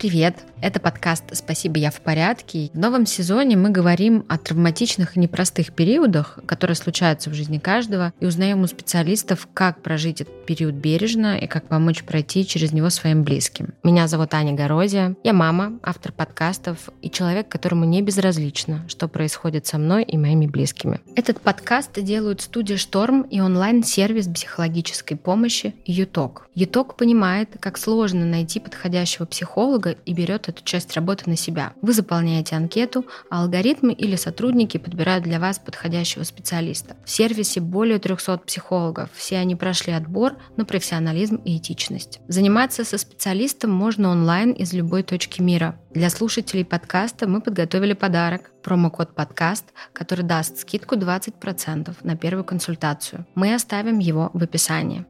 Привет! Это подкаст «Спасибо, я в порядке». В новом сезоне мы говорим о травматичных и непростых периодах, которые случаются в жизни каждого, и узнаем у специалистов, как прожить этот период бережно и как помочь пройти через него своим близким. Меня зовут Аня Горозия, я мама, автор подкастов и человек, которому не безразлично, что происходит со мной и моими близкими. Этот подкаст делают студия «Шторм» и онлайн-сервис психологической помощи «Юток». «Юток» понимает, как сложно найти подходящего психолога и берет эту часть работы на себя. Вы заполняете анкету, а алгоритмы или сотрудники подбирают для вас подходящего специалиста. В сервисе более 300 психологов. Все они прошли отбор на профессионализм и этичность. Заниматься со специалистом можно онлайн из любой точки мира. Для слушателей подкаста мы подготовили подарок – промокод «Подкаст», который даст скидку 20% на первую консультацию. Мы оставим его в описании.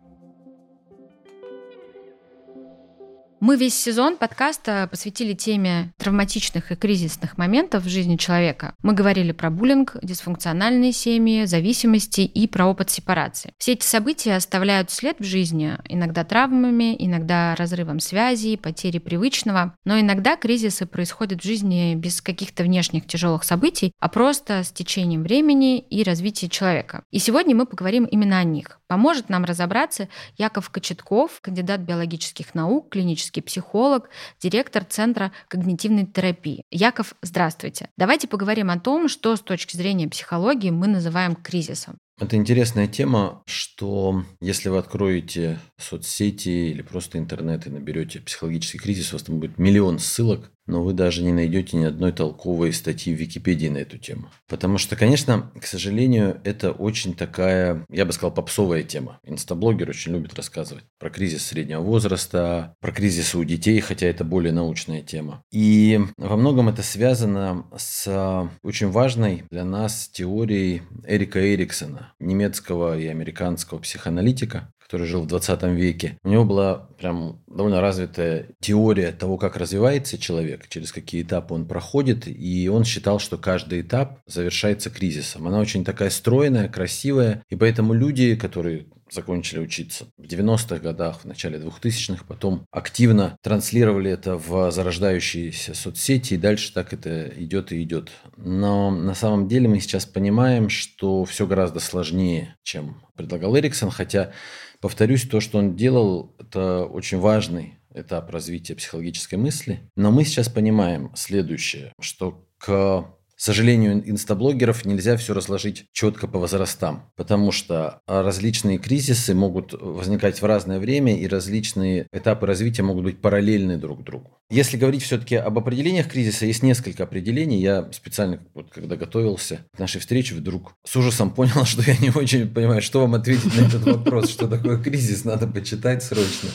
Мы весь сезон подкаста посвятили теме травматичных и кризисных моментов в жизни человека. Мы говорили про буллинг, дисфункциональные семьи, зависимости и про опыт сепарации. Все эти события оставляют след в жизни, иногда травмами, иногда разрывом связи, потерей привычного, но иногда кризисы происходят в жизни без каких-то внешних тяжелых событий, а просто с течением времени и развития человека. И сегодня мы поговорим именно о них. Поможет нам разобраться Яков Кочетков, кандидат биологических наук, клинический психолог, директор Центра когнитивной терапии. Яков, здравствуйте. Давайте поговорим о том, что с точки зрения психологии мы называем кризисом. Это интересная тема, что если вы откроете соцсети или просто интернет и наберете психологический кризис, у вас там будет миллион ссылок, но вы даже не найдете ни одной толковой статьи в Википедии на эту тему. Потому что, конечно, к сожалению, это очень такая, я бы сказал, попсовая тема. Инстаблогер очень любит рассказывать про кризис среднего возраста, про кризисы у детей, хотя это более научная тема. И во многом это связано с очень важной для нас теорией Эрика Эриксона, немецкого и американского психоаналитика, который жил в 20 веке, у него была прям довольно развитая теория того, как развивается человек, через какие этапы он проходит, и он считал, что каждый этап завершается кризисом. Она очень такая стройная, красивая, и поэтому люди, которые закончили учиться в 90-х годах, в начале 2000-х, потом активно транслировали это в зарождающиеся соцсети, и дальше так это идет и идет. Но на самом деле мы сейчас понимаем, что все гораздо сложнее, чем предлагал Эриксон, хотя Повторюсь, то, что он делал, это очень важный этап развития психологической мысли. Но мы сейчас понимаем следующее, что к к сожалению, инстаблогеров нельзя все разложить четко по возрастам, потому что различные кризисы могут возникать в разное время, и различные этапы развития могут быть параллельны друг другу. Если говорить все-таки об определениях кризиса, есть несколько определений. Я специально, вот, когда готовился к нашей встрече, вдруг с ужасом понял, что я не очень понимаю, что вам ответить на этот вопрос, что такое кризис, надо почитать срочно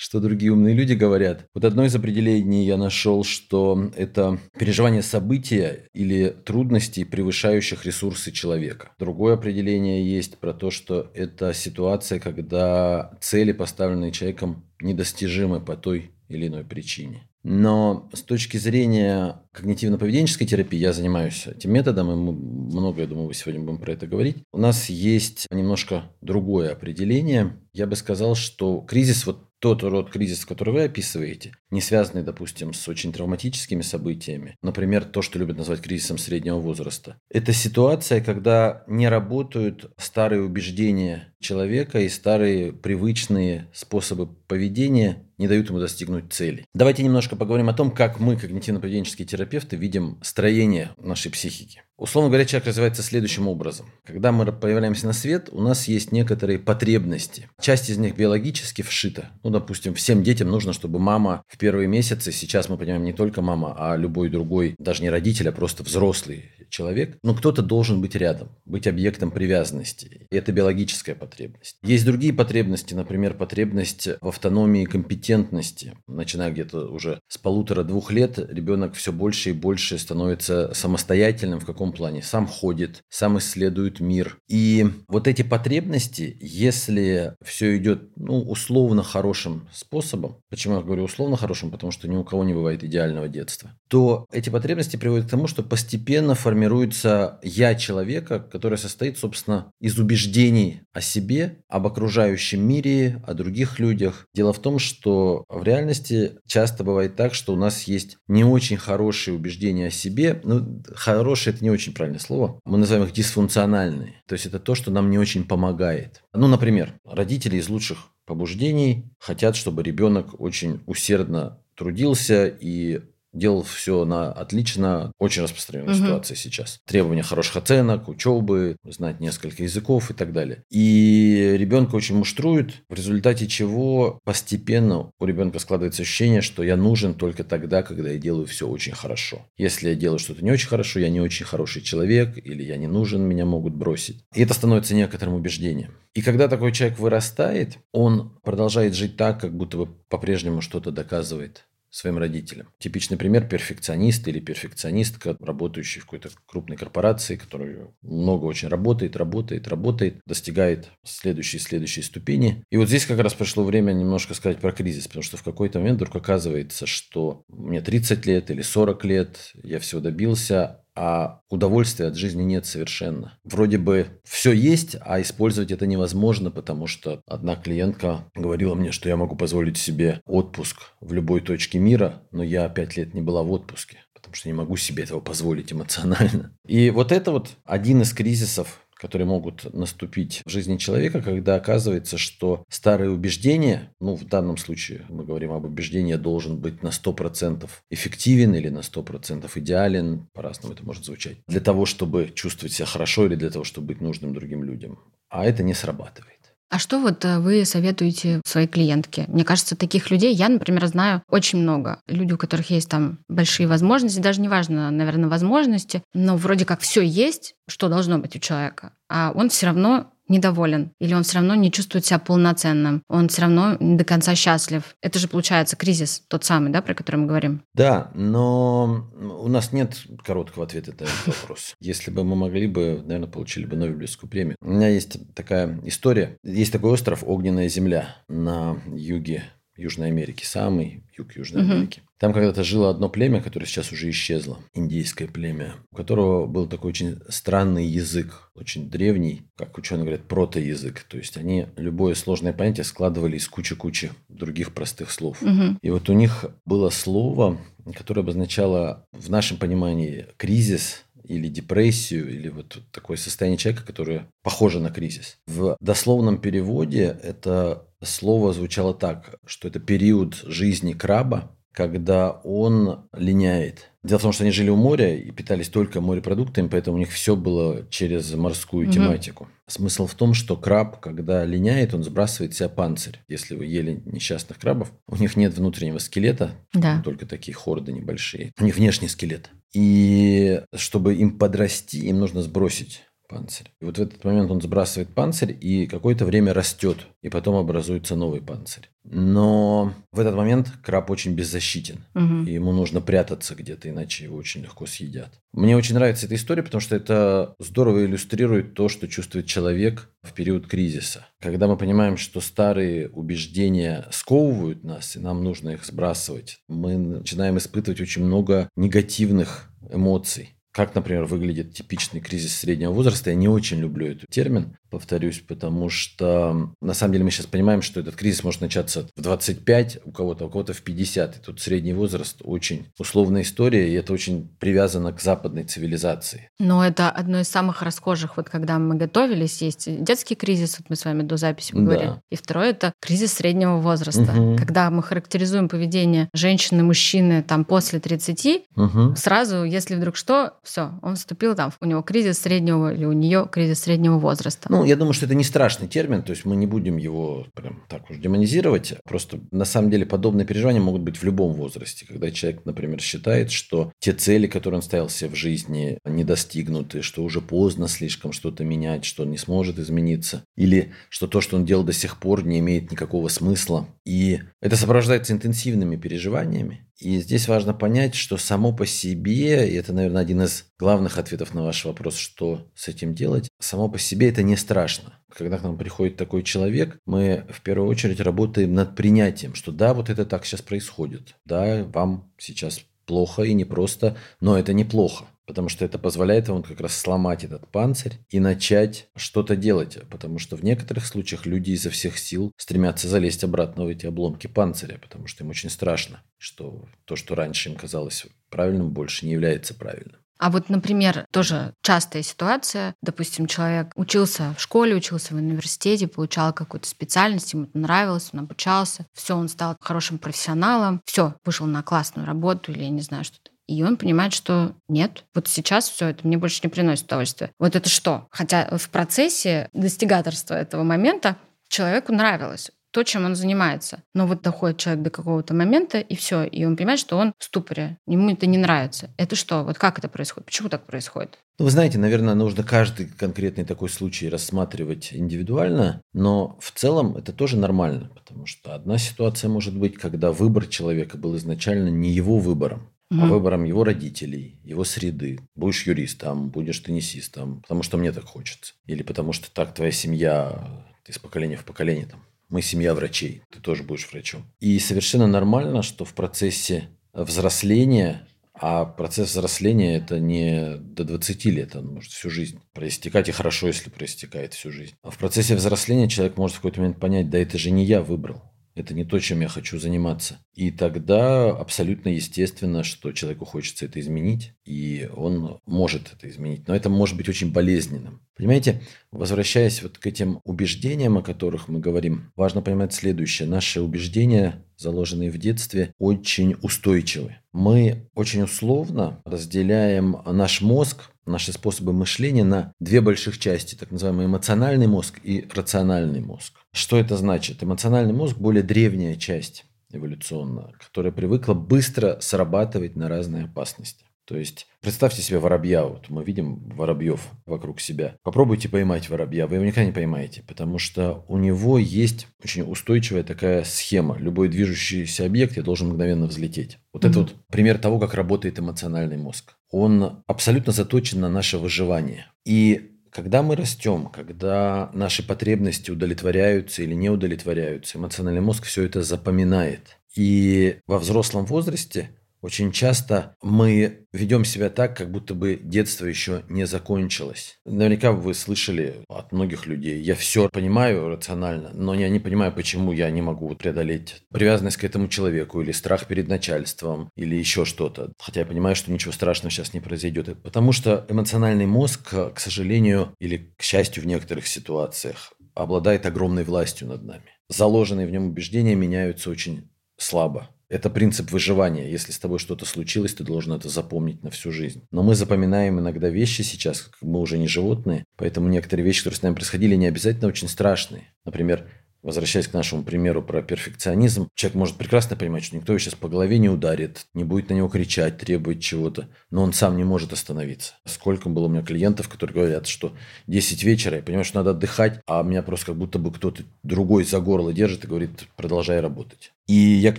что другие умные люди говорят. Вот одно из определений я нашел, что это переживание события или трудностей, превышающих ресурсы человека. Другое определение есть про то, что это ситуация, когда цели, поставленные человеком, недостижимы по той или иной причине. Но с точки зрения когнитивно-поведенческой терапии, я занимаюсь этим методом, и мы много, я думаю, мы сегодня будем про это говорить. У нас есть немножко другое определение. Я бы сказал, что кризис вот тот род кризиса, который вы описываете, не связанный, допустим, с очень травматическими событиями, например, то, что любят назвать кризисом среднего возраста, это ситуация, когда не работают старые убеждения человека и старые привычные способы поведения не дают ему достигнуть цели. Давайте немножко поговорим о том, как мы, когнитивно-поведенческие терапевты, видим строение нашей психики. Условно говоря, человек развивается следующим образом. Когда мы появляемся на свет, у нас есть некоторые потребности. Часть из них биологически вшита. Ну, допустим, всем детям нужно, чтобы мама в первые месяцы, сейчас мы понимаем не только мама, а любой другой, даже не родитель, а просто взрослый человек, но кто-то должен быть рядом, быть объектом привязанности. Это биологическая потребность. Есть другие потребности, например, потребность в автономии компетентности. Начиная где-то уже с полутора-двух лет, ребенок все больше и больше становится самостоятельным в каком плане? Сам ходит, сам исследует мир. И вот эти потребности, если все идет, ну, условно хорошим способом, почему я говорю условно хорошим, потому что ни у кого не бывает идеального детства, то эти потребности приводят к тому, что постепенно формируется я человека, который состоит, собственно, из убеждений о себе, об окружающем мире, о других людях, Дело в том, что в реальности часто бывает так, что у нас есть не очень хорошие убеждения о себе. Ну, хорошие – это не очень правильное слово. Мы называем их дисфункциональные. То есть это то, что нам не очень помогает. Ну, например, родители из лучших побуждений хотят, чтобы ребенок очень усердно трудился и делал все на отлично, очень распространенная угу. ситуация сейчас. Требования хороших оценок, учебы, знать несколько языков и так далее. И ребенка очень муштруют, в результате чего постепенно у ребенка складывается ощущение, что я нужен только тогда, когда я делаю все очень хорошо. Если я делаю что-то не очень хорошо, я не очень хороший человек, или я не нужен, меня могут бросить. И это становится некоторым убеждением. И когда такой человек вырастает, он продолжает жить так, как будто бы по-прежнему что-то доказывает своим родителям. Типичный пример – перфекционист или перфекционистка, работающий в какой-то крупной корпорации, которая много очень работает, работает, работает, достигает следующей следующей ступени. И вот здесь как раз пришло время немножко сказать про кризис, потому что в какой-то момент вдруг оказывается, что мне 30 лет или 40 лет, я всего добился, а удовольствия от жизни нет совершенно. Вроде бы все есть, а использовать это невозможно, потому что одна клиентка говорила мне, что я могу позволить себе отпуск в любой точке мира, но я пять лет не была в отпуске потому что не могу себе этого позволить эмоционально. И вот это вот один из кризисов, которые могут наступить в жизни человека, когда оказывается, что старые убеждения, ну, в данном случае мы говорим об убеждении, должен быть на 100% эффективен или на 100% идеален, по-разному это может звучать, для того, чтобы чувствовать себя хорошо или для того, чтобы быть нужным другим людям. А это не срабатывает. А что вот э, вы советуете своей клиентке? Мне кажется, таких людей я, например, знаю очень много. Люди, у которых есть там большие возможности, даже неважно, наверное, возможности, но вроде как все есть, что должно быть у человека, а он все равно недоволен, или он все равно не чувствует себя полноценным, он все равно не до конца счастлив. Это же получается кризис тот самый, да, про который мы говорим. Да, но у нас нет короткого ответа на этот вопрос. Если бы мы могли бы, наверное, получили бы Нобелевскую премию. У меня есть такая история. Есть такой остров Огненная земля на юге Южной Америки, самый юг Южной угу. Америки. Там когда-то жило одно племя, которое сейчас уже исчезло, индийское племя, у которого был такой очень странный язык, очень древний, как ученые говорят, протоязык. То есть они любое сложное понятие складывали из кучи-кучи других простых слов. Угу. И вот у них было слово, которое обозначало в нашем понимании кризис, или депрессию, или вот такое состояние человека, которое похоже на кризис. В дословном переводе это слово звучало так, что это период жизни краба, когда он линяет. Дело в том, что они жили у моря и питались только морепродуктами, поэтому у них все было через морскую угу. тематику. Смысл в том, что краб, когда линяет, он сбрасывает себя панцирь. Если вы ели несчастных крабов, у них нет внутреннего скелета, да. только такие хорды небольшие. У них внешний скелет. И чтобы им подрасти, им нужно сбросить панцирь. И вот в этот момент он сбрасывает панцирь и какое-то время растет, и потом образуется новый панцирь. Но в этот момент краб очень беззащитен, угу. и ему нужно прятаться где-то, иначе его очень легко съедят. Мне очень нравится эта история, потому что это здорово иллюстрирует то, что чувствует человек в период кризиса. Когда мы понимаем, что старые убеждения сковывают нас, и нам нужно их сбрасывать, мы начинаем испытывать очень много негативных эмоций как, например, выглядит типичный кризис среднего возраста. Я не очень люблю этот термин, повторюсь, потому что на самом деле мы сейчас понимаем, что этот кризис может начаться в 25 у кого-то, у кого-то в 50. И тут средний возраст очень условная история, и это очень привязано к западной цивилизации. Но это одно из самых расхожих, вот когда мы готовились, есть детский кризис, вот мы с вами до записи поговорили, да. и второе это кризис среднего возраста, угу. когда мы характеризуем поведение женщины, мужчины там после 30, угу. сразу, если вдруг что, все, он вступил там, у него кризис среднего или у нее кризис среднего возраста. Ну, я думаю, что это не страшный термин, то есть мы не будем его прям так уж демонизировать. Просто на самом деле подобные переживания могут быть в любом возрасте. Когда человек, например, считает, что те цели, которые он ставил себе в жизни, не достигнуты, что уже поздно слишком что-то менять, что он не сможет измениться, или что то, что он делал до сих пор, не имеет никакого смысла. И это сопровождается интенсивными переживаниями, и здесь важно понять, что само по себе, и это, наверное, один из главных ответов на ваш вопрос, что с этим делать, само по себе это не страшно. Когда к нам приходит такой человек, мы в первую очередь работаем над принятием, что да, вот это так сейчас происходит, да, вам сейчас плохо и непросто, но это неплохо. Потому что это позволяет ему как раз сломать этот панцирь и начать что-то делать, потому что в некоторых случаях люди изо всех сил стремятся залезть обратно в эти обломки панциря, потому что им очень страшно, что то, что раньше им казалось правильным, больше не является правильным. А вот, например, тоже частая ситуация. Допустим, человек учился в школе, учился в университете, получал какую-то специальность, ему это нравилось, он обучался. Все, он стал хорошим профессионалом. Все, вышел на классную работу или я не знаю что-то. И он понимает, что нет, вот сейчас все это мне больше не приносит удовольствия. Вот это что? Хотя в процессе достигаторства этого момента человеку нравилось то, чем он занимается. Но вот доходит человек до какого-то момента, и все, и он понимает, что он в ступоре, ему это не нравится. Это что? Вот как это происходит? Почему так происходит? Ну, вы знаете, наверное, нужно каждый конкретный такой случай рассматривать индивидуально, но в целом это тоже нормально, потому что одна ситуация может быть, когда выбор человека был изначально не его выбором, mm-hmm. а выбором его родителей, его среды. Будешь юристом, будешь теннисистом, потому что мне так хочется. Или потому что так твоя семья из поколения в поколение там мы семья врачей, ты тоже будешь врачом. И совершенно нормально, что в процессе взросления, а процесс взросления это не до 20 лет, он может всю жизнь проистекать, и хорошо, если проистекает всю жизнь. А в процессе взросления человек может в какой-то момент понять, да это же не я выбрал. Это не то, чем я хочу заниматься. И тогда абсолютно естественно, что человеку хочется это изменить, и он может это изменить. Но это может быть очень болезненным. Понимаете, возвращаясь вот к этим убеждениям, о которых мы говорим, важно понимать следующее. Наши убеждения, заложенные в детстве, очень устойчивы. Мы очень условно разделяем наш мозг наши способы мышления на две больших части, так называемый эмоциональный мозг и рациональный мозг. Что это значит? Эмоциональный мозг – более древняя часть эволюционно, которая привыкла быстро срабатывать на разные опасности. То есть представьте себе воробья. Вот мы видим воробьев вокруг себя. Попробуйте поймать воробья. Вы его никогда не поймаете, потому что у него есть очень устойчивая такая схема. Любой движущийся объект я должен мгновенно взлететь. Вот mm-hmm. это вот пример того, как работает эмоциональный мозг. Он абсолютно заточен на наше выживание. И когда мы растем, когда наши потребности удовлетворяются или не удовлетворяются, эмоциональный мозг все это запоминает. И во взрослом возрасте очень часто мы ведем себя так, как будто бы детство еще не закончилось. Наверняка вы слышали от многих людей, я все понимаю рационально, но я не понимаю, почему я не могу преодолеть привязанность к этому человеку или страх перед начальством или еще что-то. Хотя я понимаю, что ничего страшного сейчас не произойдет. Потому что эмоциональный мозг, к сожалению или к счастью в некоторых ситуациях, обладает огромной властью над нами. Заложенные в нем убеждения меняются очень слабо. Это принцип выживания. Если с тобой что-то случилось, ты должен это запомнить на всю жизнь. Но мы запоминаем иногда вещи сейчас, мы уже не животные, поэтому некоторые вещи, которые с нами происходили, не обязательно очень страшные. Например, Возвращаясь к нашему примеру про перфекционизм, человек может прекрасно понимать, что никто его сейчас по голове не ударит, не будет на него кричать, требовать чего-то, но он сам не может остановиться. Сколько было у меня клиентов, которые говорят, что 10 вечера, я понимаю, что надо отдыхать, а меня просто как будто бы кто-то другой за горло держит и говорит, продолжай работать. И я к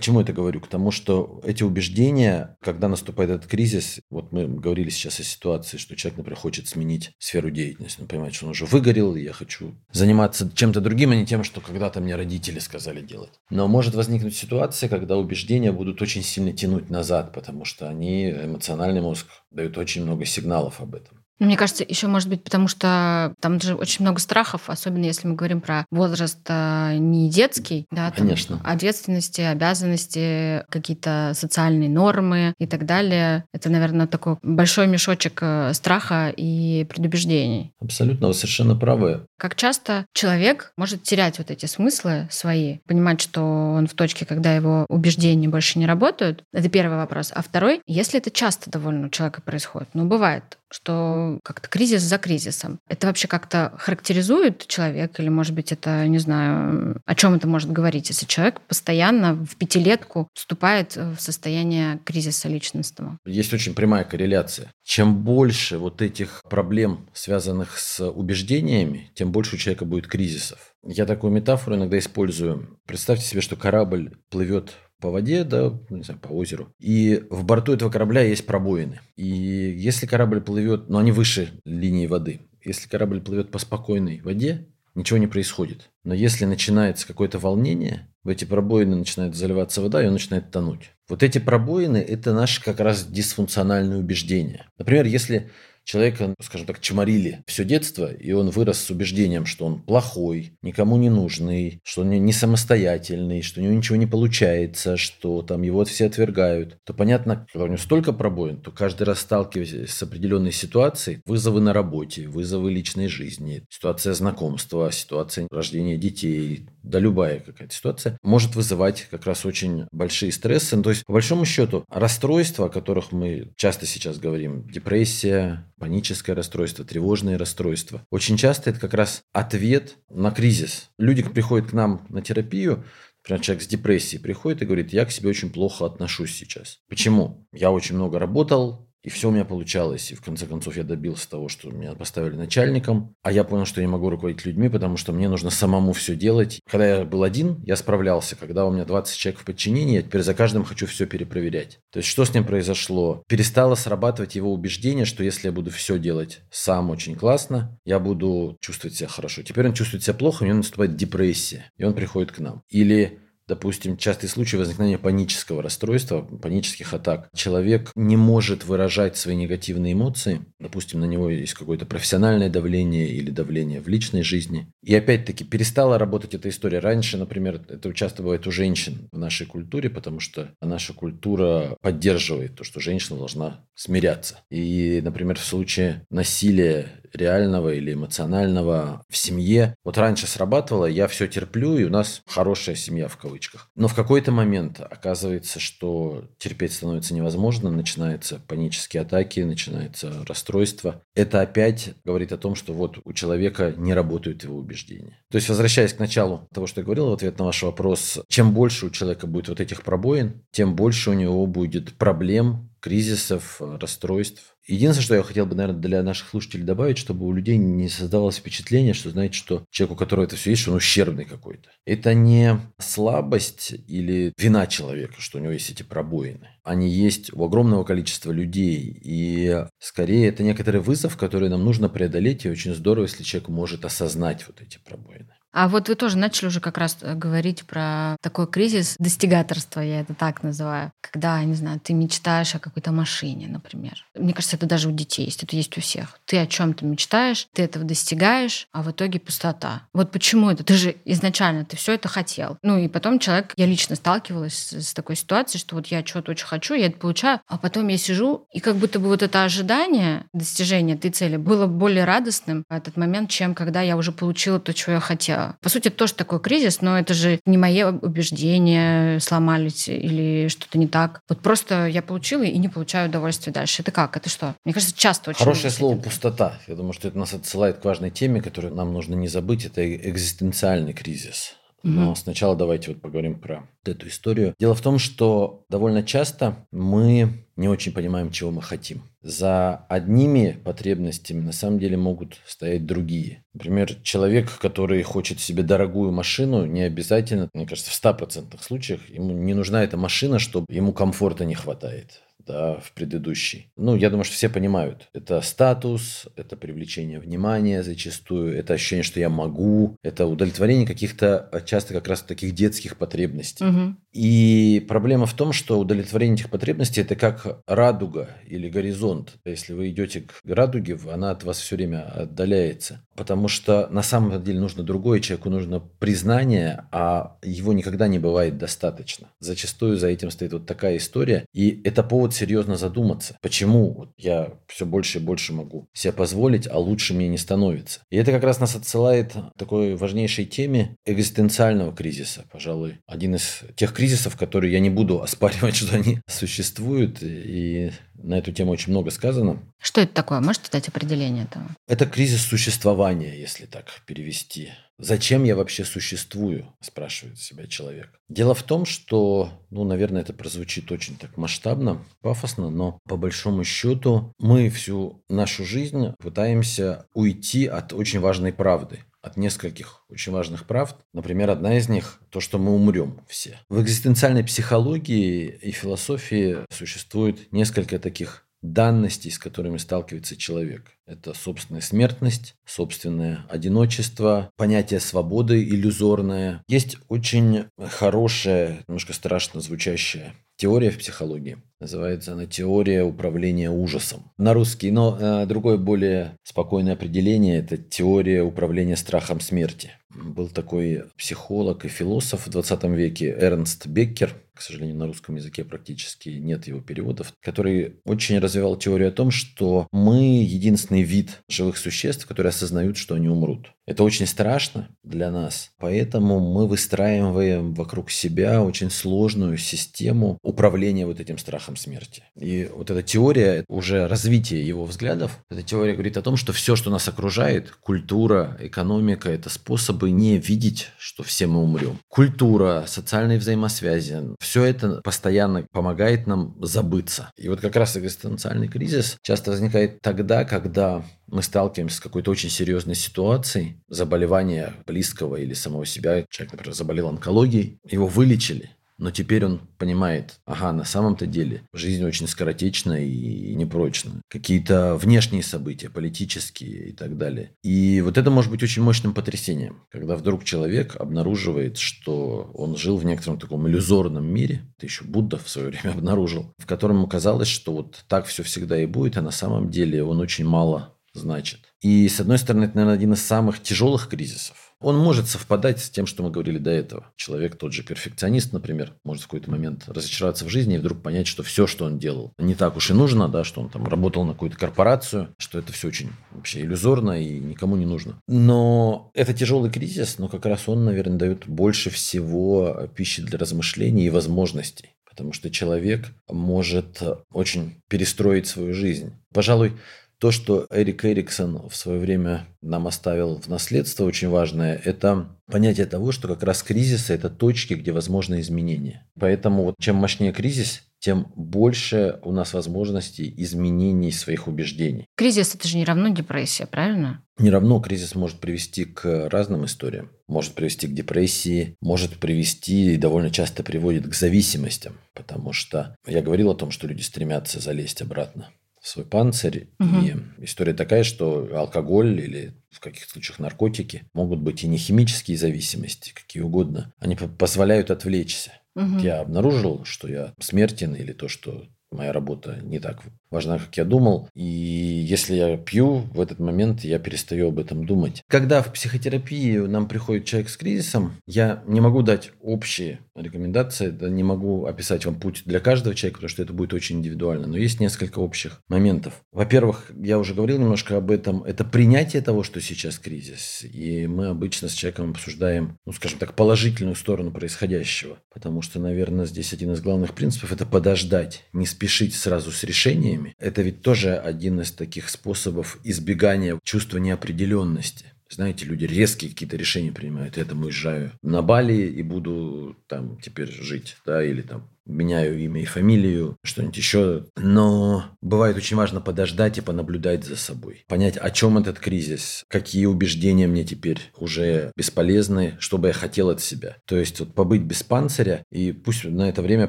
чему это говорю? К тому, что эти убеждения, когда наступает этот кризис, вот мы говорили сейчас о ситуации, что человек, например, хочет сменить сферу деятельности, он понимает, что он уже выгорел, и я хочу заниматься чем-то другим, а не тем, что когда-то мне родители сказали делать. Но может возникнуть ситуация, когда убеждения будут очень сильно тянуть назад, потому что они, эмоциональный мозг, дают очень много сигналов об этом. Ну, мне кажется, еще может быть, потому что там же очень много страхов, особенно если мы говорим про возраст а, не детский, да, там, Конечно. ответственности, обязанности, какие-то социальные нормы и так далее. Это, наверное, такой большой мешочек э, страха и предубеждений. Абсолютно, вы совершенно правы. Как часто человек может терять вот эти смыслы свои, понимать, что он в точке, когда его убеждения больше не работают? Это первый вопрос. А второй, если это часто довольно у человека происходит, ну, бывает, что как-то кризис за кризисом. Это вообще как-то характеризует человека или, может быть, это, не знаю, о чем это может говорить, если человек постоянно в пятилетку вступает в состояние кризиса личностного? Есть очень прямая корреляция. Чем больше вот этих проблем, связанных с убеждениями, тем больше у человека будет кризисов. Я такую метафору иногда использую. Представьте себе, что корабль плывет по воде, да, ну, не знаю, по озеру. И в борту этого корабля есть пробоины. И если корабль плывет, ну, они выше линии воды. Если корабль плывет по спокойной воде, ничего не происходит. Но если начинается какое-то волнение, в эти пробоины начинает заливаться вода, и он начинает тонуть. Вот эти пробоины – это наши как раз дисфункциональные убеждения. Например, если человека, скажем так, чморили все детство, и он вырос с убеждением, что он плохой, никому не нужный, что он не самостоятельный, что у него ничего не получается, что там его все отвергают, то понятно, когда у него столько пробоин, то каждый раз сталкиваясь с определенной ситуацией, вызовы на работе, вызовы личной жизни, ситуация знакомства, ситуация рождения детей, да любая какая-то ситуация, может вызывать как раз очень большие стрессы. Ну, то есть, по большому счету, расстройства, о которых мы часто сейчас говорим, депрессия, паническое расстройство, тревожные расстройства, очень часто это как раз ответ на кризис. Люди приходят к нам на терапию, Например, человек с депрессией приходит и говорит, я к себе очень плохо отношусь сейчас. Почему? Я очень много работал, и все у меня получалось. И в конце концов я добился того, что меня поставили начальником. А я понял, что я не могу руководить людьми, потому что мне нужно самому все делать. Когда я был один, я справлялся. Когда у меня 20 человек в подчинении, я теперь за каждым хочу все перепроверять. То есть что с ним произошло? Перестало срабатывать его убеждение, что если я буду все делать сам очень классно, я буду чувствовать себя хорошо. Теперь он чувствует себя плохо, у него наступает депрессия. И он приходит к нам. Или допустим, частый случай возникновения панического расстройства, панических атак. Человек не может выражать свои негативные эмоции, допустим, на него есть какое-то профессиональное давление или давление в личной жизни. И опять-таки перестала работать эта история. Раньше, например, это часто бывает у женщин в нашей культуре, потому что наша культура поддерживает то, что женщина должна смиряться. И, например, в случае насилия реального или эмоционального в семье. Вот раньше срабатывало, я все терплю, и у нас хорошая семья в кавычках. Но в какой-то момент оказывается, что терпеть становится невозможно, начинаются панические атаки, начинается расстройство. Это опять говорит о том, что вот у человека не работают его убеждения. То есть, возвращаясь к началу того, что я говорил в ответ на ваш вопрос, чем больше у человека будет вот этих пробоин, тем больше у него будет проблем кризисов, расстройств. Единственное, что я хотел бы, наверное, для наших слушателей добавить, чтобы у людей не создавалось впечатление, что, знаете, что человек, у которого это все есть, что он ущербный какой-то. Это не слабость или вина человека, что у него есть эти пробоины. Они есть у огромного количества людей. И скорее это некоторый вызов, который нам нужно преодолеть. И очень здорово, если человек может осознать вот эти пробоины. А вот вы тоже начали уже как раз э, говорить про такой кризис достигаторства, я это так называю. Когда, не знаю, ты мечтаешь о какой-то машине, например. Мне кажется, это даже у детей есть, это есть у всех. Ты о чем-то мечтаешь, ты этого достигаешь, а в итоге пустота. Вот почему это? Ты же изначально, ты все это хотел. Ну и потом человек, я лично сталкивалась с, такой ситуацией, что вот я что-то очень хочу, я это получаю, а потом я сижу, и как будто бы вот это ожидание достижения этой цели было более радостным в этот момент, чем когда я уже получила то, чего я хотела. По сути, это тоже такой кризис, но это же не мои убеждения сломались или что-то не так. Вот просто я получила и не получаю удовольствия дальше. Это как? Это что? Мне кажется, часто очень... Хорошее слово «пустота». Я думаю, что это нас отсылает к важной теме, которую нам нужно не забыть. Это экзистенциальный кризис. Но сначала давайте вот поговорим про эту историю. Дело в том, что довольно часто мы не очень понимаем, чего мы хотим. За одними потребностями на самом деле могут стоять другие. Например, человек, который хочет себе дорогую машину, не обязательно, мне кажется, в 100% случаях ему не нужна эта машина, чтобы ему комфорта не хватает да, в предыдущий. Ну, я думаю, что все понимают. Это статус, это привлечение внимания зачастую, это ощущение, что я могу, это удовлетворение каких-то а, часто как раз таких детских потребностей. Угу. И проблема в том, что удовлетворение этих потребностей это как радуга или горизонт. Если вы идете к радуге, она от вас все время отдаляется. Потому что на самом деле нужно другое, человеку нужно признание, а его никогда не бывает достаточно. Зачастую за этим стоит вот такая история. И это повод серьезно задуматься, почему вот я все больше и больше могу себе позволить, а лучше мне не становится. И это как раз нас отсылает к такой важнейшей теме экзистенциального кризиса, пожалуй. Один из тех кризисов, которые я не буду оспаривать, что они существуют, и на эту тему очень много сказано. Что это такое? Можете дать определение этого? Это кризис существования, если так перевести. Зачем я вообще существую, спрашивает себя человек. Дело в том, что, ну, наверное, это прозвучит очень так масштабно, пафосно, но по большому счету мы всю нашу жизнь пытаемся уйти от очень важной правды от нескольких очень важных правд. Например, одна из них – то, что мы умрем все. В экзистенциальной психологии и философии существует несколько таких данностей, с которыми сталкивается человек. Это собственная смертность, собственное одиночество, понятие свободы иллюзорное. Есть очень хорошая, немножко страшно звучащая теория в психологии. Называется она «Теория управления ужасом». На русский, но э, другое более спокойное определение – это «Теория управления страхом смерти». Был такой психолог и философ в 20 веке Эрнст Беккер, к сожалению, на русском языке практически нет его переводов, который очень развивал теорию о том, что мы единственный вид живых существ, которые осознают, что они умрут. Это очень страшно для нас, поэтому мы выстраиваем вокруг себя очень сложную систему управления вот этим страхом смерти. И вот эта теория, уже развитие его взглядов, эта теория говорит о том, что все, что нас окружает, культура, экономика, это способы не видеть, что все мы умрем. Культура, социальные взаимосвязи, все это постоянно помогает нам забыться. И вот как раз экзистенциальный кризис часто возникает тогда, когда мы сталкиваемся с какой-то очень серьезной ситуацией, заболевания близкого или самого себя, человек, например, заболел онкологией, его вылечили, но теперь он понимает, ага, на самом-то деле жизнь очень скоротечна и непрочна. Какие-то внешние события, политические и так далее. И вот это может быть очень мощным потрясением, когда вдруг человек обнаруживает, что он жил в некотором таком иллюзорном мире, это еще Будда в свое время обнаружил, в котором казалось, что вот так все всегда и будет, а на самом деле он очень мало значит. И, с одной стороны, это, наверное, один из самых тяжелых кризисов, он может совпадать с тем, что мы говорили до этого. Человек, тот же перфекционист, например, может в какой-то момент разочароваться в жизни и вдруг понять, что все, что он делал, не так уж и нужно, да, что он там работал на какую-то корпорацию, что это все очень вообще иллюзорно и никому не нужно. Но это тяжелый кризис, но как раз он, наверное, дает больше всего пищи для размышлений и возможностей. Потому что человек может очень перестроить свою жизнь. Пожалуй, то, что Эрик Эриксон в свое время нам оставил в наследство, очень важное, это понятие того, что как раз кризисы – это точки, где возможны изменения. Поэтому вот чем мощнее кризис, тем больше у нас возможностей изменений своих убеждений. Кризис – это же не равно депрессия, правильно? Не равно кризис может привести к разным историям. Может привести к депрессии, может привести и довольно часто приводит к зависимостям. Потому что я говорил о том, что люди стремятся залезть обратно свой панцирь. Угу. И история такая, что алкоголь или в каких-то случаях наркотики могут быть и не химические зависимости, какие угодно. Они позволяют отвлечься. Угу. Я обнаружил, что я смертен или то, что моя работа не так важна, как я думал. И если я пью, в этот момент я перестаю об этом думать. Когда в психотерапии нам приходит человек с кризисом, я не могу дать общие рекомендации, да, не могу описать вам путь для каждого человека, потому что это будет очень индивидуально. Но есть несколько общих моментов. Во-первых, я уже говорил немножко об этом, это принятие того, что сейчас кризис. И мы обычно с человеком обсуждаем, ну, скажем так, положительную сторону происходящего. Потому что, наверное, здесь один из главных принципов – это подождать, не спешить сразу с решениями. Это ведь тоже один из таких способов избегания чувства неопределенности. Знаете, люди резкие какие-то решения принимают. Я там уезжаю на Бали и буду там теперь жить, да, или там меняю имя и фамилию, что-нибудь еще. Но бывает очень важно подождать и понаблюдать за собой. Понять, о чем этот кризис, какие убеждения мне теперь уже бесполезны, что бы я хотел от себя. То есть вот побыть без панциря, и пусть на это время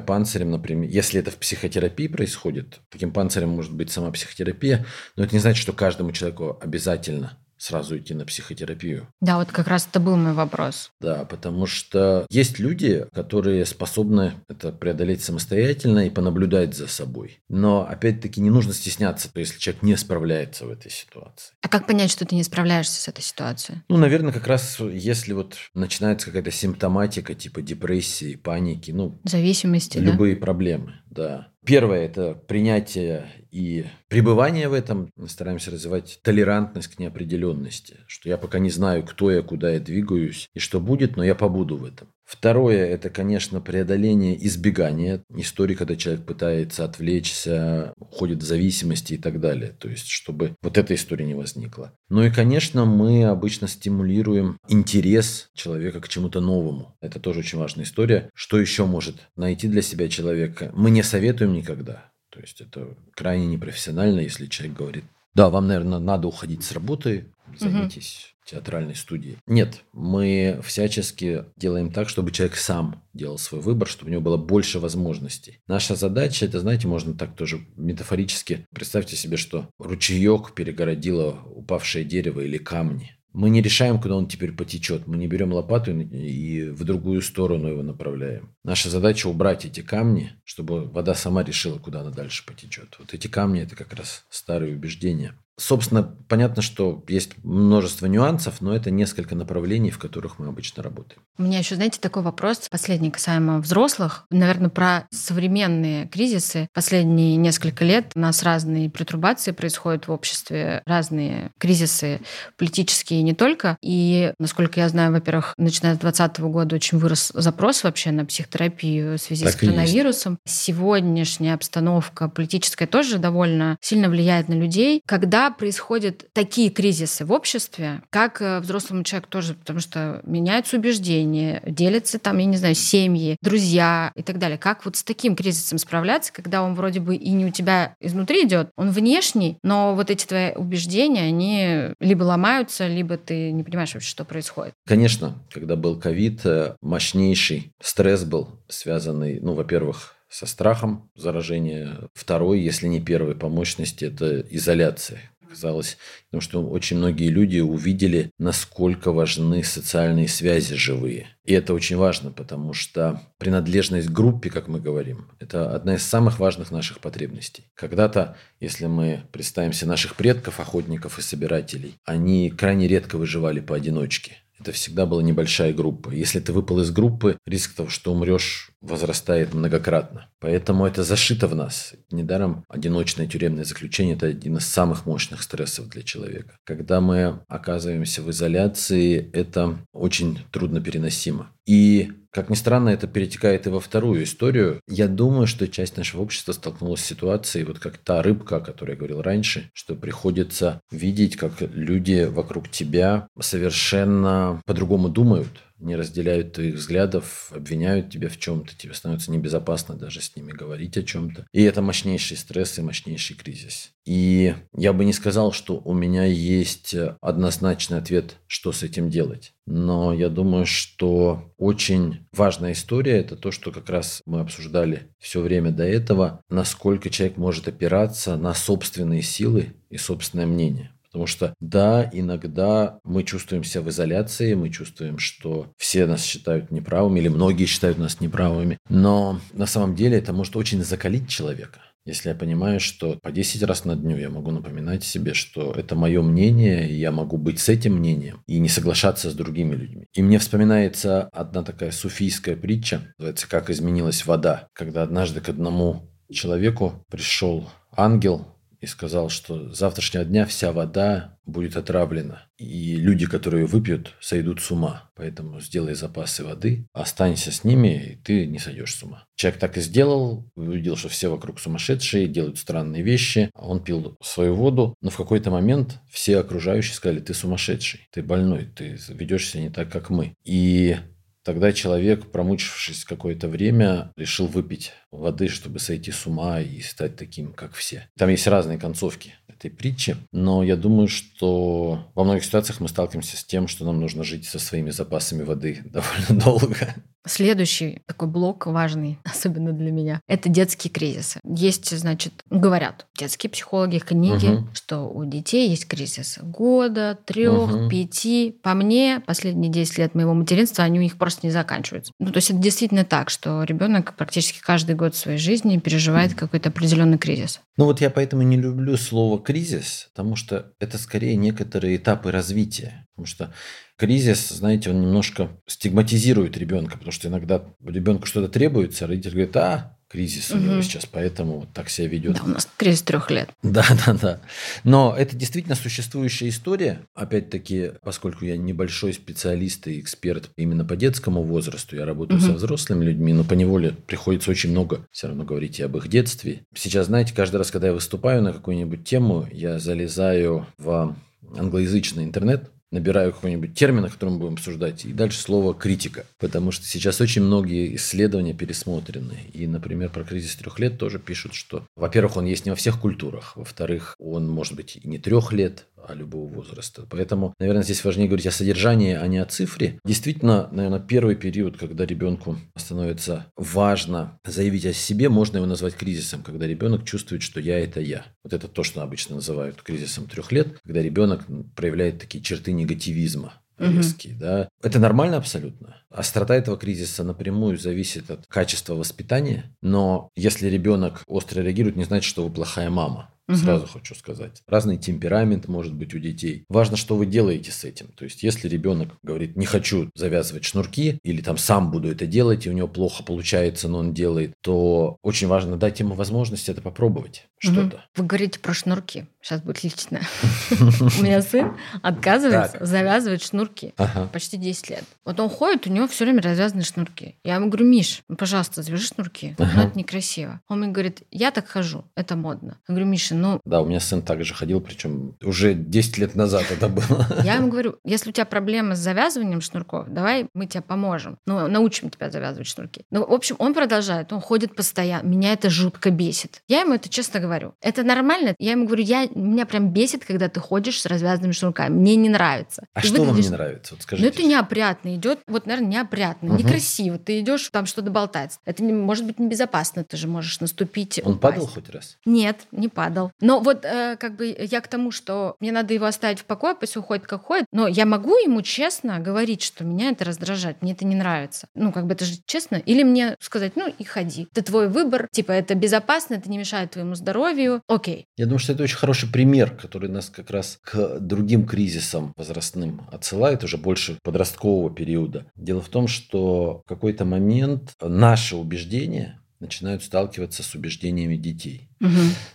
панцирем, например, если это в психотерапии происходит, таким панцирем может быть сама психотерапия, но это не значит, что каждому человеку обязательно сразу идти на психотерапию. Да, вот как раз это был мой вопрос. Да, потому что есть люди, которые способны это преодолеть самостоятельно и понаблюдать за собой. Но, опять-таки, не нужно стесняться, если человек не справляется в этой ситуации. А как понять, что ты не справляешься с этой ситуацией? Ну, наверное, как раз если вот начинается какая-то симптоматика типа депрессии, паники, ну... Зависимости, Любые да? проблемы, да. Первое – это принятие и пребывание в этом. Мы стараемся развивать толерантность к неопределенности, что я пока не знаю, кто я, куда я двигаюсь и что будет, но я побуду в этом. Второе – это, конечно, преодоление избегания истории, когда человек пытается отвлечься, уходит в зависимости и так далее. То есть, чтобы вот эта история не возникла. Ну и, конечно, мы обычно стимулируем интерес человека к чему-то новому. Это тоже очень важная история. Что еще может найти для себя человека? Мы не советуем никогда. То есть, это крайне непрофессионально, если человек говорит, да, вам, наверное, надо уходить с работы, займитесь театральной студии. Нет, мы всячески делаем так, чтобы человек сам делал свой выбор, чтобы у него было больше возможностей. Наша задача, это, знаете, можно так тоже метафорически. Представьте себе, что ручеек перегородило упавшее дерево или камни. Мы не решаем, куда он теперь потечет. Мы не берем лопату и в другую сторону его направляем. Наша задача убрать эти камни, чтобы вода сама решила, куда она дальше потечет. Вот эти камни – это как раз старые убеждения. Собственно, понятно, что есть множество нюансов, но это несколько направлений, в которых мы обычно работаем. У меня еще, знаете, такой вопрос, последний касаемо взрослых. Наверное, про современные кризисы. Последние несколько лет у нас разные претурбации происходят в обществе, разные кризисы политические не только. И, насколько я знаю, во-первых, начиная с 2020 года очень вырос запрос вообще на психотерапию в связи так с коронавирусом. Сегодняшняя обстановка политическая тоже довольно сильно влияет на людей. Когда происходят такие кризисы в обществе, как э, взрослому человеку тоже, потому что меняются убеждения, делятся там, я не знаю, семьи, друзья и так далее. Как вот с таким кризисом справляться, когда он вроде бы и не у тебя изнутри идет, он внешний, но вот эти твои убеждения, они либо ломаются, либо ты не понимаешь вообще, что происходит. Конечно, когда был ковид, э, мощнейший стресс был связанный, ну, во-первых, со страхом заражения. Второй, если не первый по мощности, это изоляция оказалось, потому что очень многие люди увидели, насколько важны социальные связи живые. И это очень важно, потому что принадлежность к группе, как мы говорим, это одна из самых важных наших потребностей. Когда-то, если мы представим себе наших предков, охотников и собирателей, они крайне редко выживали поодиночке это всегда была небольшая группа. Если ты выпал из группы, риск того, что умрешь, возрастает многократно. Поэтому это зашито в нас. Недаром одиночное тюремное заключение – это один из самых мощных стрессов для человека. Когда мы оказываемся в изоляции, это очень трудно переносимо. И как ни странно, это перетекает и во вторую историю. Я думаю, что часть нашего общества столкнулась с ситуацией, вот как та рыбка, о которой я говорил раньше, что приходится видеть, как люди вокруг тебя совершенно по-другому думают, не разделяют твоих взглядов, обвиняют тебя в чем-то, тебе становится небезопасно даже с ними говорить о чем-то. И это мощнейший стресс и мощнейший кризис. И я бы не сказал, что у меня есть однозначный ответ, что с этим делать. Но я думаю, что очень важная история – это то, что как раз мы обсуждали все время до этого, насколько человек может опираться на собственные силы и собственное мнение. Потому что, да, иногда мы чувствуем себя в изоляции, мы чувствуем, что все нас считают неправыми, или многие считают нас неправыми. Но на самом деле это может очень закалить человека. Если я понимаю, что по 10 раз на дню я могу напоминать себе, что это мое мнение, и я могу быть с этим мнением и не соглашаться с другими людьми. И мне вспоминается одна такая суфийская притча, называется «Как изменилась вода», когда однажды к одному человеку пришел ангел и сказал, что с завтрашнего дня вся вода будет отравлена, и люди, которые выпьют, сойдут с ума. Поэтому сделай запасы воды, останься с ними, и ты не сойдешь с ума. Человек так и сделал, увидел, что все вокруг сумасшедшие, делают странные вещи. Он пил свою воду, но в какой-то момент все окружающие сказали, ты сумасшедший, ты больной, ты ведешься не так, как мы. И Тогда человек, промучившись какое-то время, решил выпить воды, чтобы сойти с ума и стать таким, как все. Там есть разные концовки этой притчи, но я думаю, что во многих ситуациях мы сталкиваемся с тем, что нам нужно жить со своими запасами воды довольно долго. Следующий такой блок важный, особенно для меня, это детские кризисы. Есть, значит, говорят детские психологи, книги, угу. что у детей есть кризис года, трех, угу. пяти. По мне, последние 10 лет моего материнства, они у них просто не заканчиваются. Ну, то есть это действительно так, что ребенок практически каждый год своей жизни переживает какой-то определенный кризис. Ну вот я поэтому не люблю слово кризис, потому что это скорее некоторые этапы развития. Потому что кризис, знаете, он немножко стигматизирует ребенка, потому что иногда ребенку что-то требуется, а родитель говорит, а, кризис у него сейчас, поэтому так себя ведет. Да, у нас кризис трех лет. Да, да, да. Но это действительно существующая история. Опять-таки, поскольку я небольшой специалист и эксперт именно по детскому возрасту, я работаю угу. со взрослыми людьми, но по неволе приходится очень много все равно говорить об их детстве. Сейчас, знаете, каждый раз, когда я выступаю на какую-нибудь тему, я залезаю в англоязычный интернет, набираю какой-нибудь термин, который мы будем обсуждать, и дальше слово критика. Потому что сейчас очень многие исследования пересмотрены. И, например, про кризис трех лет тоже пишут, что, во-первых, он есть не во всех культурах, во-вторых, он может быть и не трех лет, любого возраста. Поэтому, наверное, здесь важнее говорить о содержании, а не о цифре. Действительно, наверное, первый период, когда ребенку становится важно заявить о себе, можно его назвать кризисом, когда ребенок чувствует, что я – это я. Вот это то, что обычно называют кризисом трех лет, когда ребенок проявляет такие черты негативизма резкие, угу. да. Это нормально абсолютно. Острота этого кризиса напрямую зависит от качества воспитания, но если ребенок остро реагирует, не значит, что вы плохая мама. Угу. Сразу хочу сказать. Разный темперамент может быть у детей. Важно, что вы делаете с этим. То есть, если ребенок говорит, не хочу завязывать шнурки, или там сам буду это делать, и у него плохо получается, но он делает, то очень важно дать ему возможность это попробовать что-то. Вы говорите про шнурки. Сейчас будет личное. У меня сын отказывается завязывать шнурки. Почти 10 лет. Вот он ходит, у него все время развязаны шнурки. Я ему говорю, Миш, ну, пожалуйста, завяжи шнурки. Но это некрасиво. Он мне говорит, я так хожу, это модно. Я говорю, Миша, ну... Да, у меня сын также ходил, причем уже 10 лет назад это было. Я ему говорю, если у тебя проблемы с завязыванием шнурков, давай мы тебе поможем. Ну, научим тебя завязывать шнурки. Ну, в общем, он продолжает, он ходит постоянно. Меня это жутко бесит. Я ему это честно говорю. Это нормально? Я ему говорю, я меня прям бесит, когда ты ходишь с развязанными шнурками. Мне не нравится. А ты что выглядишь... вам не нравится? Вот скажите. Ну, это неопрятно идет. Вот, наверное, неопрятно, угу. некрасиво. Ты идешь, там что-то болтается. Это может быть небезопасно. Ты же можешь наступить. Он упасть. падал хоть раз? Нет, не падал. Но вот э, как бы я к тому, что мне надо его оставить в покое, пусть уходит как ходит. Но я могу ему честно говорить, что меня это раздражает, мне это не нравится. Ну, как бы это же честно. Или мне сказать, ну и ходи. Это твой выбор. Типа, это безопасно, это не мешает твоему здоровью. Окей. Я думаю, что это очень хороший пример, который нас как раз к другим кризисам возрастным отсылает, уже больше подросткового периода. Дело в том, что в какой-то момент наши убеждения начинают сталкиваться с убеждениями детей. Угу.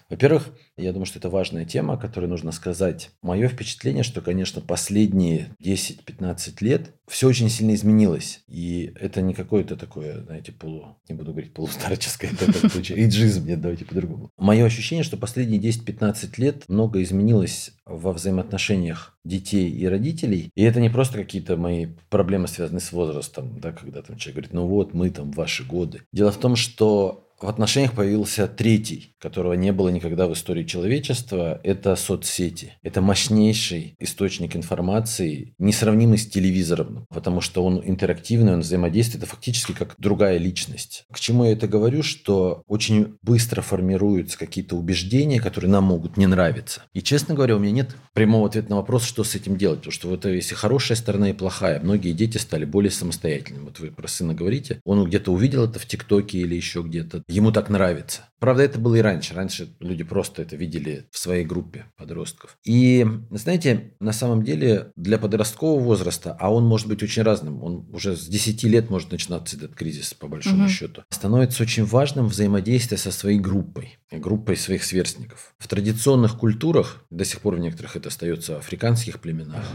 Во-первых, я думаю, что это важная тема, о которой нужно сказать. Мое впечатление, что, конечно, последние 10-15 лет все очень сильно изменилось. И это не какое-то такое, знаете, полу, не буду говорить полустарческое, это случае иджизм, нет, давайте по-другому. Мое ощущение, что последние 10-15 лет много изменилось во взаимоотношениях детей и родителей. И это не просто какие-то мои проблемы, связанные с возрастом, да, когда там человек говорит, ну вот, мы там ваши годы. Дело в том, что в отношениях появился третий, которого не было никогда в истории человечества. Это соцсети. Это мощнейший источник информации, несравнимый с телевизором, потому что он интерактивный, он взаимодействует, это фактически как другая личность. К чему я это говорю? Что очень быстро формируются какие-то убеждения, которые нам могут не нравиться. И, честно говоря, у меня нет прямого ответа на вопрос, что с этим делать. Потому что вот если хорошая сторона и плохая, многие дети стали более самостоятельными. Вот вы про сына говорите. Он где-то увидел это в ТикТоке или еще где-то ему так нравится. Правда, это было и раньше. Раньше люди просто это видели в своей группе подростков. И, знаете, на самом деле для подросткового возраста, а он может быть очень разным, он уже с 10 лет может начинаться этот кризис, по большому угу. счету, становится очень важным взаимодействие со своей группой, группой своих сверстников. В традиционных культурах, до сих пор в некоторых это остается в африканских племенах,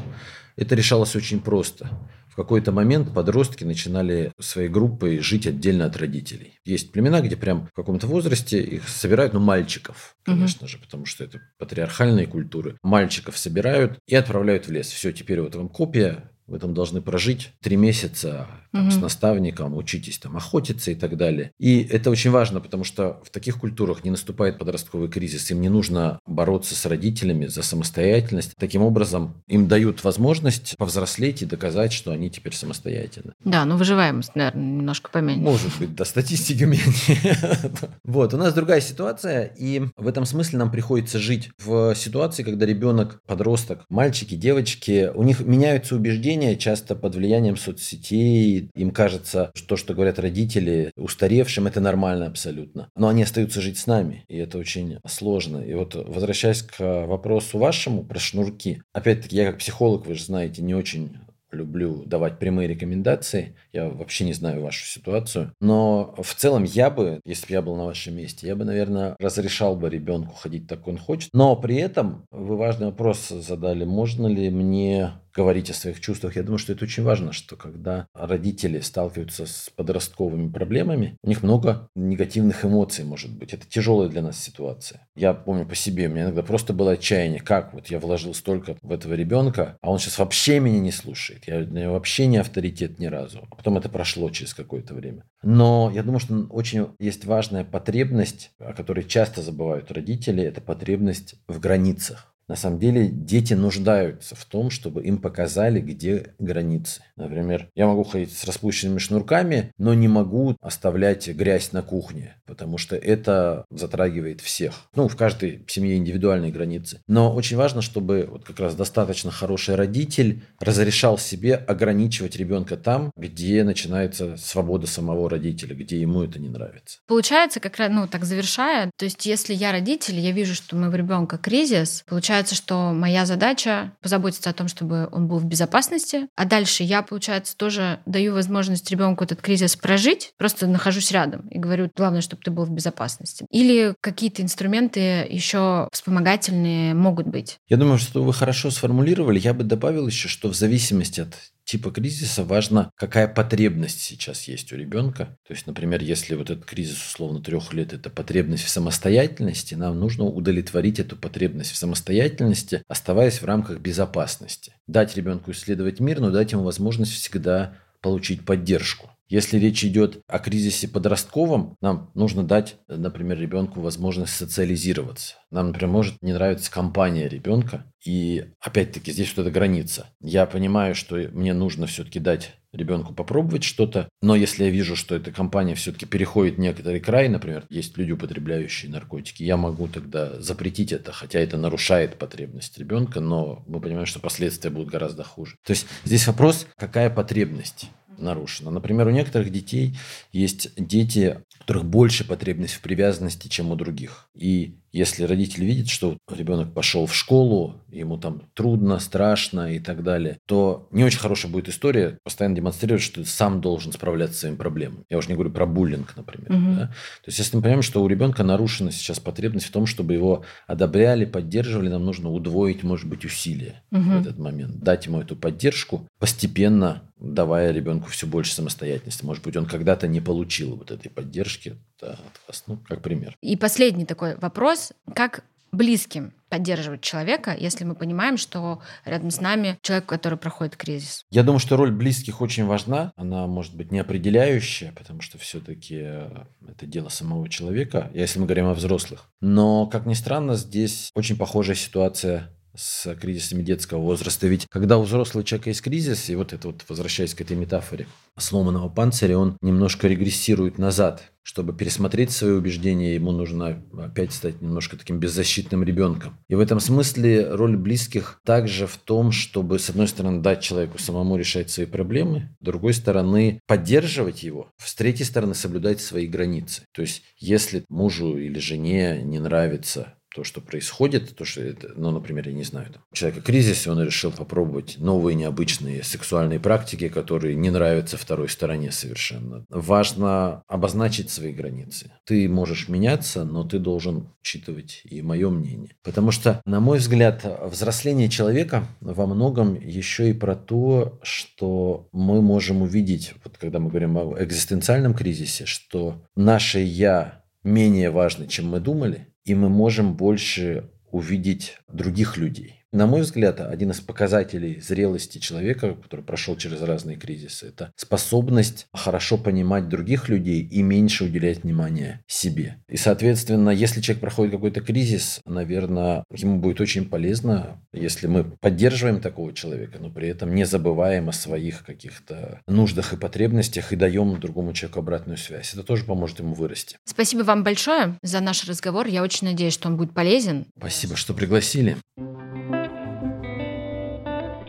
это решалось очень просто. В какой-то момент подростки начинали своей группой жить отдельно от родителей. Есть племена, где прям в каком-то возрасте их собирают, ну, мальчиков, конечно угу. же, потому что это патриархальные культуры. Мальчиков собирают и отправляют в лес. Все, теперь вот вам копия, вы там должны прожить три месяца там, угу. с наставником, учитесь там охотиться и так далее. И это очень важно, потому что в таких культурах не наступает подростковый кризис. Им не нужно бороться с родителями за самостоятельность. Таким образом, им дают возможность повзрослеть и доказать, что они теперь самостоятельны. Да, ну выживаемость, наверное, немножко поменьше. Может быть, до статистики меньше. Вот, у нас другая ситуация, и в этом смысле нам приходится жить в ситуации, когда ребенок, подросток, мальчики, девочки, у них меняются убеждения, поколения, часто под влиянием соцсетей, им кажется, что то, что говорят родители, устаревшим, это нормально абсолютно. Но они остаются жить с нами, и это очень сложно. И вот возвращаясь к вопросу вашему про шнурки, опять-таки, я как психолог, вы же знаете, не очень люблю давать прямые рекомендации. Я вообще не знаю вашу ситуацию. Но в целом я бы, если бы я был на вашем месте, я бы, наверное, разрешал бы ребенку ходить так, как он хочет. Но при этом вы важный вопрос задали. Можно ли мне говорить о своих чувствах. Я думаю, что это очень важно, что когда родители сталкиваются с подростковыми проблемами, у них много негативных эмоций, может быть. Это тяжелая для нас ситуация. Я помню по себе, у меня иногда просто было отчаяние. Как вот я вложил столько в этого ребенка, а он сейчас вообще меня не слушает. Я, я вообще не авторитет ни разу. А потом это прошло через какое-то время. Но я думаю, что очень есть важная потребность, о которой часто забывают родители, это потребность в границах. На самом деле дети нуждаются в том, чтобы им показали, где границы. Например, я могу ходить с распущенными шнурками, но не могу оставлять грязь на кухне, потому что это затрагивает всех. Ну, в каждой семье индивидуальные границы. Но очень важно, чтобы вот как раз достаточно хороший родитель разрешал себе ограничивать ребенка там, где начинается свобода самого родителя, где ему это не нравится. Получается, как раз, ну, так завершая, то есть если я родитель, я вижу, что у моего ребенка кризис, получается, что моя задача позаботиться о том, чтобы он был в безопасности, а дальше я, получается, тоже даю возможность ребенку этот кризис прожить, просто нахожусь рядом и говорю, главное, чтобы ты был в безопасности. Или какие-то инструменты еще вспомогательные могут быть. Я думаю, что вы хорошо сформулировали. Я бы добавил еще, что в зависимости от типа кризиса важно, какая потребность сейчас есть у ребенка. То есть, например, если вот этот кризис условно трех лет – это потребность в самостоятельности, нам нужно удовлетворить эту потребность в самостоятельности, оставаясь в рамках безопасности. Дать ребенку исследовать мир, но дать ему возможность всегда получить поддержку. Если речь идет о кризисе подростковом, нам нужно дать, например, ребенку возможность социализироваться. Нам, например, может не нравиться компания ребенка. И опять-таки здесь что-то граница. Я понимаю, что мне нужно все-таки дать ребенку попробовать что-то, но если я вижу, что эта компания все-таки переходит некоторый край, например, есть люди, употребляющие наркотики, я могу тогда запретить это, хотя это нарушает потребность ребенка, но мы понимаем, что последствия будут гораздо хуже. То есть здесь вопрос, какая потребность нарушена. Например, у некоторых детей есть дети, у которых больше потребность в привязанности, чем у других. И если родитель видит, что ребенок пошел в школу, ему там трудно, страшно и так далее, то не очень хорошая будет история постоянно демонстрировать, что ты сам должен справляться с своими проблемами. Я уже не говорю про буллинг, например. Угу. Да? То есть, если мы понимаем, что у ребенка нарушена сейчас потребность в том, чтобы его одобряли, поддерживали, нам нужно удвоить, может быть, усилия угу. в этот момент, дать ему эту поддержку, постепенно давая ребенку все больше самостоятельности. Может быть, он когда-то не получил вот этой поддержки от вас, ну, как пример. И последний такой вопрос. Как близким поддерживать человека, если мы понимаем, что рядом с нами человек, который проходит кризис? Я думаю, что роль близких очень важна. Она может быть не определяющая, потому что все-таки э, это дело самого человека, если мы говорим о взрослых. Но, как ни странно, здесь очень похожая ситуация с кризисами детского возраста. Ведь когда у взрослого человека есть кризис, и вот это вот, возвращаясь к этой метафоре сломанного панциря, он немножко регрессирует назад. Чтобы пересмотреть свои убеждения, ему нужно опять стать немножко таким беззащитным ребенком. И в этом смысле роль близких также в том, чтобы, с одной стороны, дать человеку самому решать свои проблемы, с другой стороны, поддерживать его, с третьей стороны, соблюдать свои границы. То есть, если мужу или жене не нравится то, что происходит, то, что это, ну, например, я не знаю, там, человека кризис, и он решил попробовать новые необычные сексуальные практики, которые не нравятся второй стороне совершенно. Важно обозначить свои границы. Ты можешь меняться, но ты должен учитывать и мое мнение. Потому что, на мой взгляд, взросление человека во многом еще и про то, что мы можем увидеть, вот когда мы говорим о экзистенциальном кризисе, что наше «я» менее важно, чем мы думали, и мы можем больше увидеть других людей. На мой взгляд, один из показателей зрелости человека, который прошел через разные кризисы, это способность хорошо понимать других людей и меньше уделять внимания себе. И, соответственно, если человек проходит какой-то кризис, наверное, ему будет очень полезно, если мы поддерживаем такого человека, но при этом не забываем о своих каких-то нуждах и потребностях и даем другому человеку обратную связь. Это тоже поможет ему вырасти. Спасибо вам большое за наш разговор. Я очень надеюсь, что он будет полезен. Спасибо, что пригласили.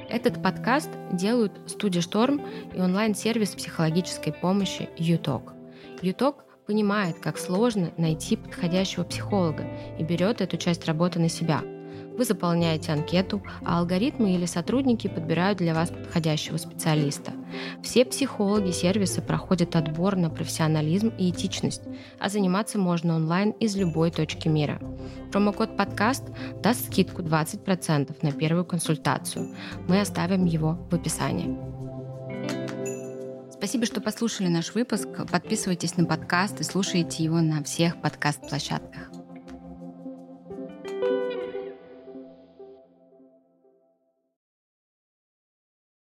Этот подкаст делают студия «Шторм» и онлайн-сервис психологической помощи «Юток». «Юток» понимает, как сложно найти подходящего психолога и берет эту часть работы на себя – вы заполняете анкету, а алгоритмы или сотрудники подбирают для вас подходящего специалиста. Все психологи сервиса проходят отбор на профессионализм и этичность, а заниматься можно онлайн из любой точки мира. Промокод подкаст даст скидку 20% на первую консультацию. Мы оставим его в описании. Спасибо, что послушали наш выпуск. Подписывайтесь на подкаст и слушайте его на всех подкаст-площадках.